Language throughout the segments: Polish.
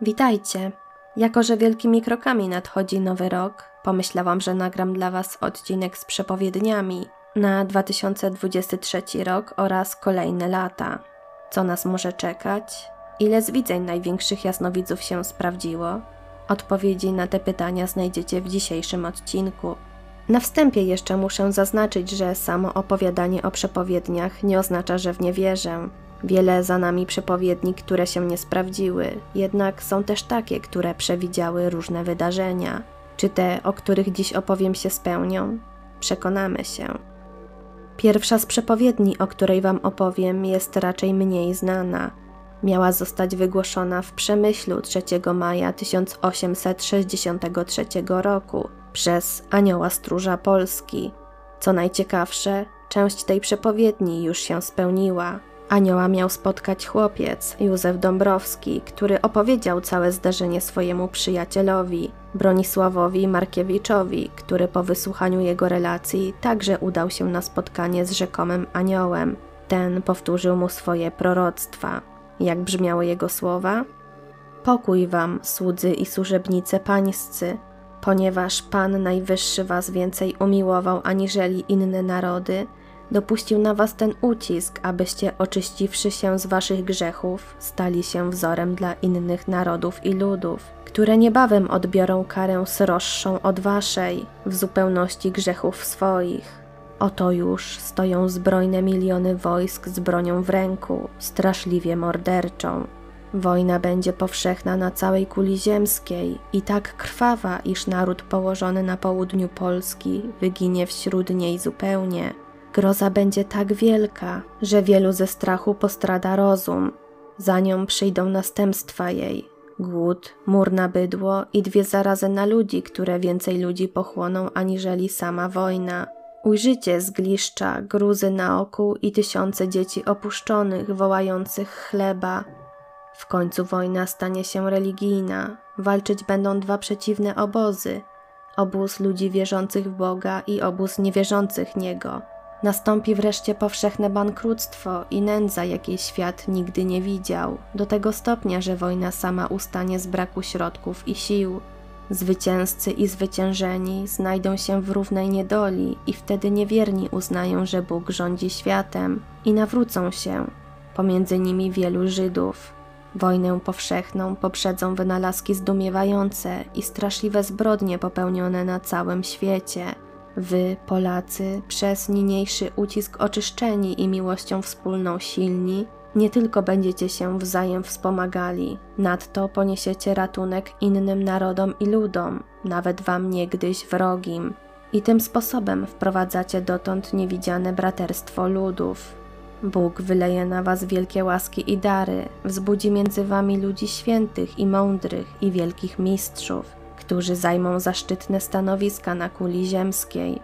Witajcie. Jako, że wielkimi krokami nadchodzi nowy rok, pomyślałam, że nagram dla Was odcinek z przepowiedniami na 2023 rok oraz kolejne lata. Co nas może czekać? Ile z widzeń największych jasnowidzów się sprawdziło? Odpowiedzi na te pytania znajdziecie w dzisiejszym odcinku. Na wstępie jeszcze muszę zaznaczyć, że samo opowiadanie o przepowiedniach nie oznacza, że w nie wierzę. Wiele za nami przepowiedni, które się nie sprawdziły, jednak są też takie, które przewidziały różne wydarzenia. Czy te, o których dziś opowiem, się spełnią? Przekonamy się. Pierwsza z przepowiedni, o której Wam opowiem, jest raczej mniej znana. Miała zostać wygłoszona w Przemyślu 3 maja 1863 roku przez Anioła Stróża Polski. Co najciekawsze, część tej przepowiedni już się spełniła. Anioła miał spotkać chłopiec, Józef Dąbrowski, który opowiedział całe zdarzenie swojemu przyjacielowi, Bronisławowi Markiewiczowi, który po wysłuchaniu jego relacji także udał się na spotkanie z rzekomym aniołem. Ten powtórzył mu swoje proroctwa. Jak brzmiały jego słowa? Pokój wam, słudzy i służebnice pańscy, ponieważ Pan Najwyższy was więcej umiłował aniżeli inne narody, dopuścił na was ten ucisk, abyście oczyściwszy się z waszych grzechów, stali się wzorem dla innych narodów i ludów, które niebawem odbiorą karę sroższą od waszej, w zupełności grzechów swoich. Oto już stoją zbrojne miliony wojsk z bronią w ręku, straszliwie morderczą. Wojna będzie powszechna na całej kuli ziemskiej i tak krwawa, iż naród położony na południu Polski wyginie wśród niej zupełnie. Groza będzie tak wielka, że wielu ze strachu postrada rozum. Za nią przyjdą następstwa jej. Głód, mur na bydło i dwie zarazy na ludzi, które więcej ludzi pochłoną aniżeli sama wojna. Ujrzycie zgliszcza, gruzy na oku i tysiące dzieci opuszczonych, wołających chleba. W końcu wojna stanie się religijna. Walczyć będą dwa przeciwne obozy: obóz ludzi wierzących w Boga i obóz niewierzących Niego. Nastąpi wreszcie powszechne bankructwo i nędza, jakiej świat nigdy nie widział, do tego stopnia, że wojna sama ustanie z braku środków i sił. Zwycięzcy i zwyciężeni znajdą się w równej niedoli i wtedy niewierni uznają, że Bóg rządzi światem i nawrócą się. Pomiędzy nimi wielu Żydów. Wojnę powszechną poprzedzą wynalazki zdumiewające i straszliwe zbrodnie popełnione na całym świecie. Wy, Polacy, przez niniejszy ucisk oczyszczeni i miłością wspólną silni, nie tylko będziecie się wzajem wspomagali, nadto poniesiecie ratunek innym narodom i ludom, nawet wam niegdyś wrogim. I tym sposobem wprowadzacie dotąd niewidziane braterstwo ludów. Bóg wyleje na was wielkie łaski i dary, wzbudzi między wami ludzi świętych i mądrych i wielkich mistrzów, którzy zajmą zaszczytne stanowiska na kuli ziemskiej.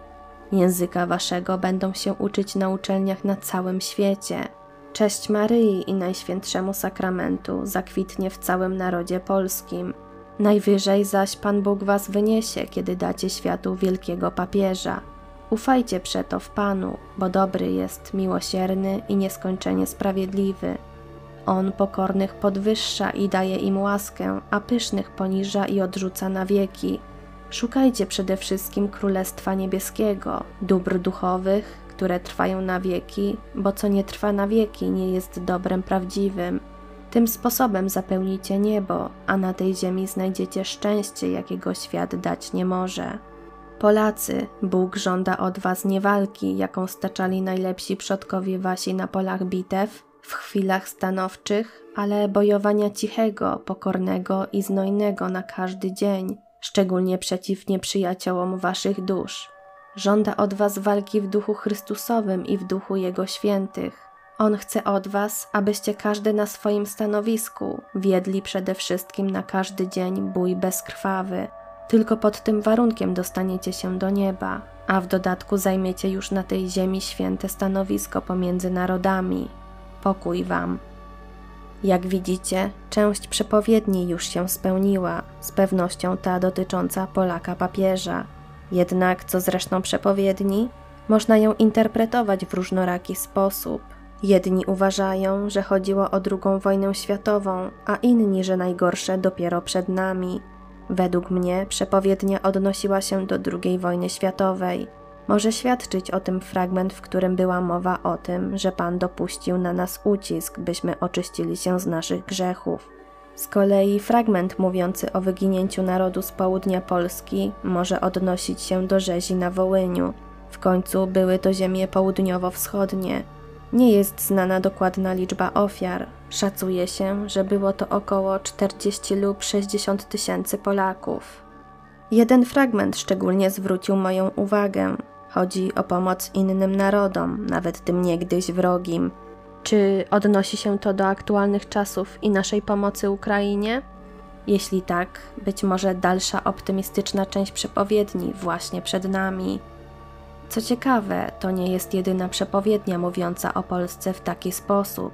Języka waszego będą się uczyć na uczelniach na całym świecie. Cześć Maryi i Najświętszemu Sakramentu zakwitnie w całym narodzie polskim. Najwyżej zaś Pan Bóg was wyniesie, kiedy dacie światu wielkiego papieża. Ufajcie przeto w Panu, bo dobry jest, miłosierny i nieskończenie sprawiedliwy. On pokornych podwyższa i daje im łaskę, a pysznych poniża i odrzuca na wieki. Szukajcie przede wszystkim Królestwa Niebieskiego, dóbr duchowych, które trwają na wieki, bo co nie trwa na wieki, nie jest dobrem prawdziwym. Tym sposobem zapełnicie niebo, a na tej ziemi znajdziecie szczęście, jakiego świat dać nie może. Polacy, Bóg żąda od was nie walki, jaką staczali najlepsi przodkowie wasi na polach bitew, w chwilach stanowczych, ale bojowania cichego, pokornego i znojnego na każdy dzień, szczególnie przeciw nieprzyjaciołom waszych dusz. Żąda od was walki w duchu Chrystusowym i w duchu Jego świętych. On chce od was, abyście każdy na swoim stanowisku wiedli przede wszystkim na każdy dzień bój bezkrwawy. Tylko pod tym warunkiem dostaniecie się do nieba, a w dodatku zajmiecie już na tej ziemi święte stanowisko pomiędzy narodami. Pokój wam. Jak widzicie, część przepowiedni już się spełniła, z pewnością ta dotycząca Polaka papieża. Jednak, co zresztą przepowiedni, można ją interpretować w różnoraki sposób. Jedni uważają, że chodziło o II wojnę światową, a inni, że najgorsze dopiero przed nami. Według mnie przepowiednia odnosiła się do II wojny światowej. Może świadczyć o tym fragment, w którym była mowa o tym, że Pan dopuścił na nas ucisk, byśmy oczyścili się z naszych grzechów. Z kolei fragment mówiący o wyginięciu narodu z południa Polski może odnosić się do rzezi na Wołyniu. W końcu były to ziemie południowo-wschodnie. Nie jest znana dokładna liczba ofiar. Szacuje się, że było to około 40 lub 60 tysięcy Polaków. Jeden fragment szczególnie zwrócił moją uwagę. Chodzi o pomoc innym narodom, nawet tym niegdyś wrogim. Czy odnosi się to do aktualnych czasów i naszej pomocy Ukrainie? Jeśli tak, być może dalsza optymistyczna część przepowiedni właśnie przed nami. Co ciekawe, to nie jest jedyna przepowiednia mówiąca o Polsce w taki sposób.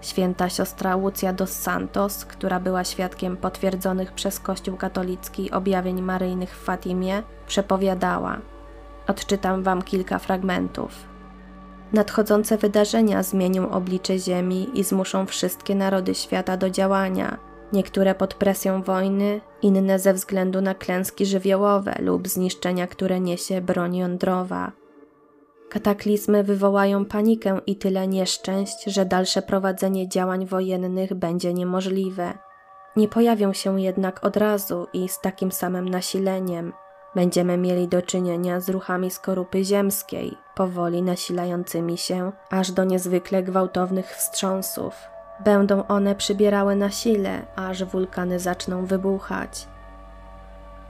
Święta siostra Łucja dos Santos, która była świadkiem potwierdzonych przez Kościół katolicki objawień maryjnych w Fatimie, przepowiadała. Odczytam wam kilka fragmentów. Nadchodzące wydarzenia zmienią oblicze Ziemi i zmuszą wszystkie narody świata do działania, niektóre pod presją wojny, inne ze względu na klęski żywiołowe lub zniszczenia, które niesie broń jądrowa. Kataklizmy wywołają panikę i tyle nieszczęść, że dalsze prowadzenie działań wojennych będzie niemożliwe. Nie pojawią się jednak od razu i z takim samym nasileniem – Będziemy mieli do czynienia z ruchami skorupy ziemskiej, powoli nasilającymi się aż do niezwykle gwałtownych wstrząsów. Będą one przybierały na sile, aż wulkany zaczną wybuchać.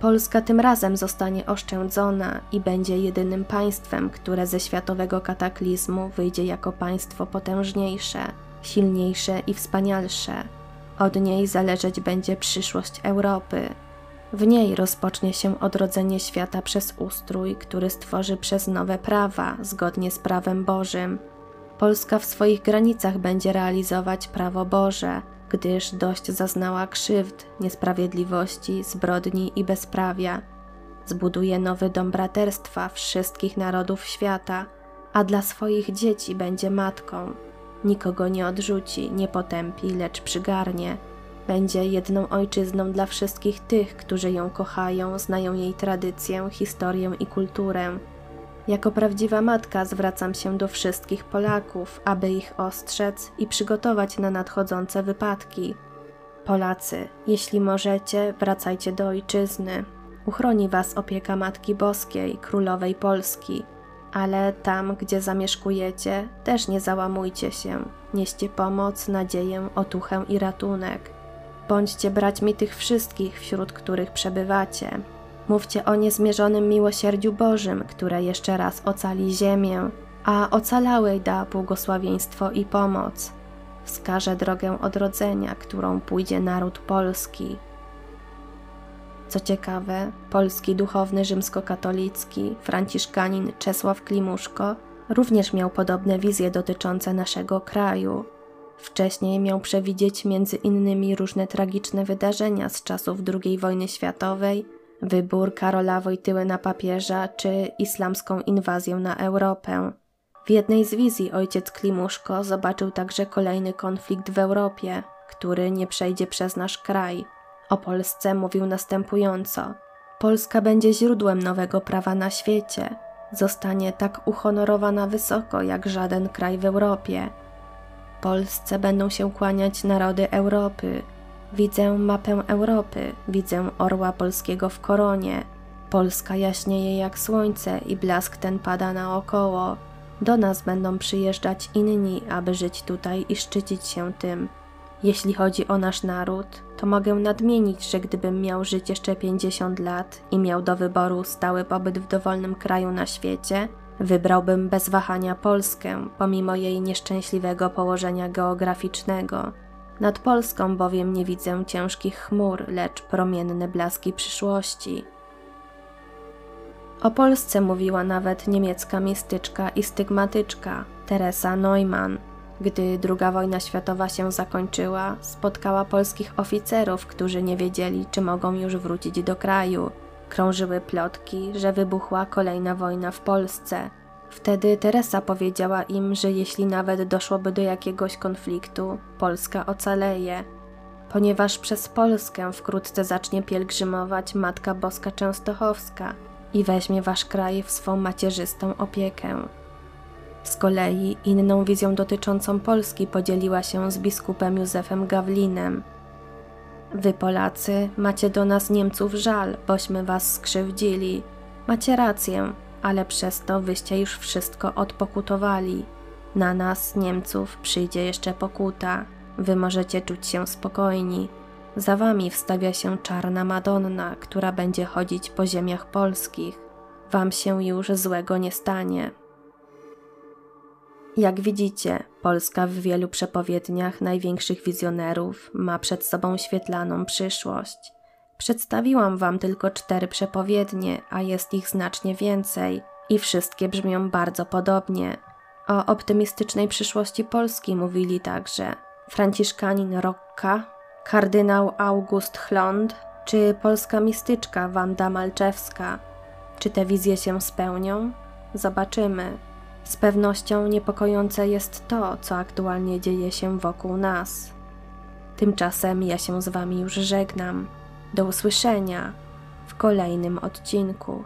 Polska tym razem zostanie oszczędzona i będzie jedynym państwem, które ze światowego kataklizmu wyjdzie jako państwo potężniejsze, silniejsze i wspanialsze. Od niej zależeć będzie przyszłość Europy, w niej rozpocznie się odrodzenie świata przez ustrój, który stworzy przez nowe prawa, zgodnie z prawem Bożym. Polska w swoich granicach będzie realizować prawo Boże, gdyż dość zaznała krzywd, niesprawiedliwości, zbrodni i bezprawia. Zbuduje nowy dom braterstwa wszystkich narodów świata, a dla swoich dzieci będzie matką. Nikogo nie odrzuci, nie potępi, lecz przygarnie będzie jedną ojczyzną dla wszystkich tych, którzy ją kochają, znają jej tradycję, historię i kulturę. Jako prawdziwa matka zwracam się do wszystkich Polaków, aby ich ostrzec i przygotować na nadchodzące wypadki. Polacy, jeśli możecie, wracajcie do ojczyzny. Uchroni was opieka Matki Boskiej, Królowej Polski. Ale tam, gdzie zamieszkujecie, też nie załamujcie się. Nieście pomoc, nadzieję, otuchę i ratunek. Bądźcie braćmi tych wszystkich, wśród których przebywacie. Mówcie o niezmierzonym miłosierdziu Bożym, które jeszcze raz ocali ziemię, a ocalałej da błogosławieństwo i pomoc. Wskaże drogę odrodzenia, którą pójdzie naród polski. Co ciekawe, polski duchowny rzymskokatolicki, franciszkanin Czesław Klimuszko również miał podobne wizje dotyczące naszego kraju – Wcześniej miał przewidzieć między innymi różne tragiczne wydarzenia z czasów II wojny światowej, wybór Karola Wojtyły na papieża czy islamską inwazję na Europę. W jednej z wizji ojciec Klimuszko zobaczył także kolejny konflikt w Europie, który nie przejdzie przez nasz kraj. O Polsce mówił następująco: Polska będzie źródłem nowego prawa na świecie. Zostanie tak uhonorowana wysoko jak żaden kraj w Europie Polsce będą się kłaniać narody Europy. Widzę mapę Europy, widzę orła polskiego w koronie. Polska jaśnieje jak słońce i blask ten pada naokoło. Do nas będą przyjeżdżać inni, aby żyć tutaj i szczycić się tym. Jeśli chodzi o nasz naród, to mogę nadmienić, że gdybym miał żyć jeszcze 50 lat i miał do wyboru stały pobyt w dowolnym kraju na świecie, Wybrałbym bez wahania Polskę, pomimo jej nieszczęśliwego położenia geograficznego. Nad Polską bowiem nie widzę ciężkich chmur, lecz promienne blaski przyszłości. O Polsce mówiła nawet niemiecka mistyczka i stygmatyczka Teresa Neumann. Gdy II wojna światowa się zakończyła, spotkała polskich oficerów, którzy nie wiedzieli, czy mogą już wrócić do kraju – Krążyły plotki, że wybuchła kolejna wojna w Polsce. Wtedy Teresa powiedziała im, że jeśli nawet doszłoby do jakiegoś konfliktu, Polska ocaleje, ponieważ przez Polskę wkrótce zacznie pielgrzymować Matka Boska Częstochowska i weźmie wasz kraj w swą macierzystą opiekę. Z kolei inną wizją dotyczącą Polski podzieliła się z biskupem Józefem Gawlinem. Wy Polacy macie do nas Niemców żal, bośmy was skrzywdzili. Macie rację, ale przez to wyście już wszystko odpokutowali. Na nas, Niemców, przyjdzie jeszcze pokuta. Wy możecie czuć się spokojni. Za wami wstawia się czarna Madonna, która będzie chodzić po ziemiach polskich. Wam się już złego nie stanie. Jak widzicie, Polska w wielu przepowiedniach największych wizjonerów ma przed sobą świetlaną przyszłość. Przedstawiłam wam tylko cztery przepowiednie, a jest ich znacznie więcej i wszystkie brzmią bardzo podobnie. O optymistycznej przyszłości Polski mówili także Franciszkanin Rocca, kardynał August Chlond czy polska mistyczka Wanda Malczewska. Czy te wizje się spełnią? Zobaczymy. Z pewnością niepokojące jest to, co aktualnie dzieje się wokół nas. Tymczasem ja się z Wami już żegnam. Do usłyszenia w kolejnym odcinku.